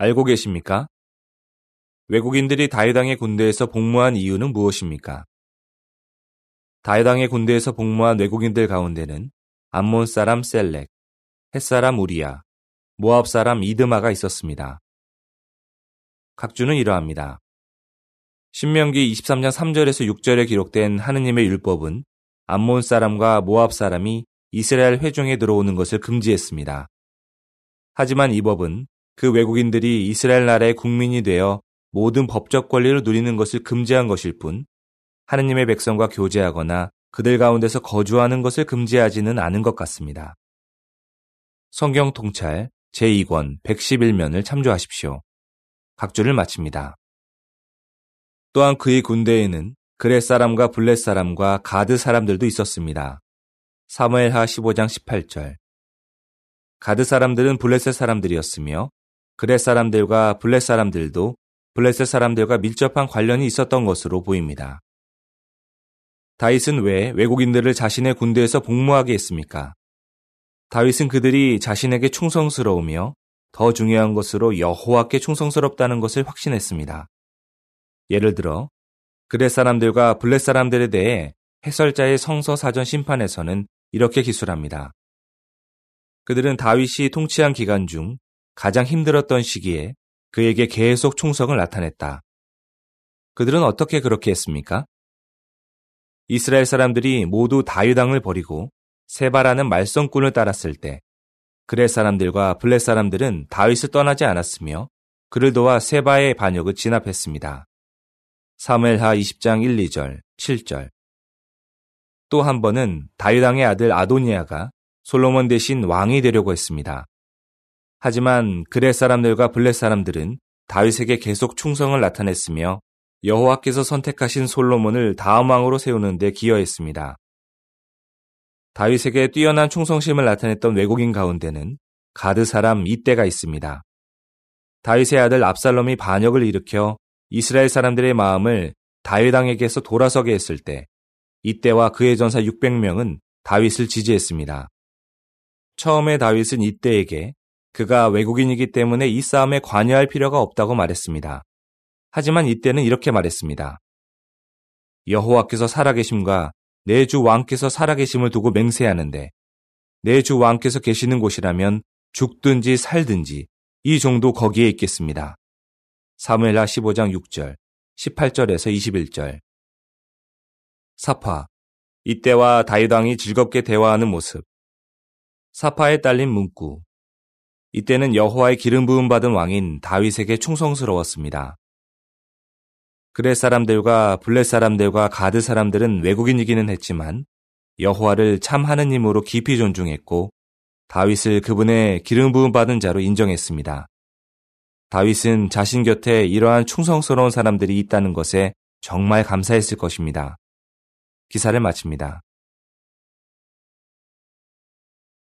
알고 계십니까? 외국인들이 다윗왕의 군대에서 복무한 이유는 무엇입니까? 다윗왕의 군대에서 복무한 외국인들 가운데는 암몬 사람 셀렉, 헷사람 우리야, 모압 사람 이드마가 있었습니다. 각주는 이러합니다. 신명기 23장 3절에서 6절에 기록된 하느님의 율법은 암몬 사람과 모압 사람이 이스라엘 회중에 들어오는 것을 금지했습니다. 하지만 이 법은 그 외국인들이 이스라엘 나라의 국민이 되어 모든 법적 권리를 누리는 것을 금지한 것일 뿐 하느님의 백성과 교제하거나 그들 가운데서 거주하는 것을 금지하지는 않은 것 같습니다. 성경 통찰 제2권 111면을 참조하십시오. 각주를 마칩니다. 또한 그의 군대에는 그렛 사람과 블렛 사람과 가드 사람들도 있었습니다. 사무엘하 15장 18절 가드 사람들은 블렛의 사람들이었으며 그렛 사람들과 블렛 사람들도 블레셋 사람들과 밀접한 관련이 있었던 것으로 보입니다. 다윗은 왜 외국인들을 자신의 군대에서 복무하게 했습니까? 다윗은 그들이 자신에게 충성스러우며 더 중요한 것으로 여호와께 충성스럽다는 것을 확신했습니다. 예를 들어 그렛 사람들과 블렛 사람들에 대해 해설자의 성서 사전 심판에서는 이렇게 기술합니다. 그들은 다윗이 통치한 기간 중 가장 힘들었던 시기에 그에게 계속 충성을 나타냈다. 그들은 어떻게 그렇게 했습니까? 이스라엘 사람들이 모두 다유당을 버리고 세바라는 말썽꾼을 따랐을 때 그레 사람들과 블렛 사람들은 다윗을 떠나지 않았으며 그를 도와 세바의 반역을 진압했습니다. 사무엘하 20장 1, 2절, 7절. 또 한 번은 다유당의 아들 아도니아가 솔로몬 대신 왕이 되려고 했습니다. 하지만 그레 사람들과 블렛 사람들은 다윗에게 계속 충성을 나타냈으며 여호와께서 선택하신 솔로몬을 다음 왕으로 세우는 데 기여했습니다. 다윗에게 뛰어난 충성심을 나타냈던 외국인 가운데는 가드 사람 이때가 있습니다. 다윗의 아들 압살롬이 반역을 일으켜 이스라엘 사람들의 마음을 다윗 왕에게서 돌아서게 했을 때 이때와 그의 전사 600명은 다윗을 지지했습니다. 처음에 다윗은 이때에게 그가 외국인이기 때문에 이 싸움에 관여할 필요가 없다고 말했습니다. 하지만 이때는 이렇게 말했습니다. 여호와께서 살아계심과 내 주 왕께서 살아계심을 두고 맹세하는데 내 주 왕께서 계시는 곳이라면 죽든지 살든지 이 정도 거기에 있겠습니다. 사무엘하 15장 6절, 18절에서 21절. 사파. 이때와 다윗왕이 즐겁게 대화하는 모습. 사파에 딸린 문구. 이때는 여호와의 기름 부음 받은 왕인 다윗에게 충성스러웠습니다. 그레 사람들과 블렛 사람들과 가드 사람들은 외국인이기는 했지만 여호와를 참 하느님으로 깊이 존중했고 다윗을 그분의 기름 부음 받은 자로 인정했습니다. 다윗은 자신 곁에 이러한 충성스러운 사람들이 있다는 것에 정말 감사했을 것입니다. 기사를 마칩니다.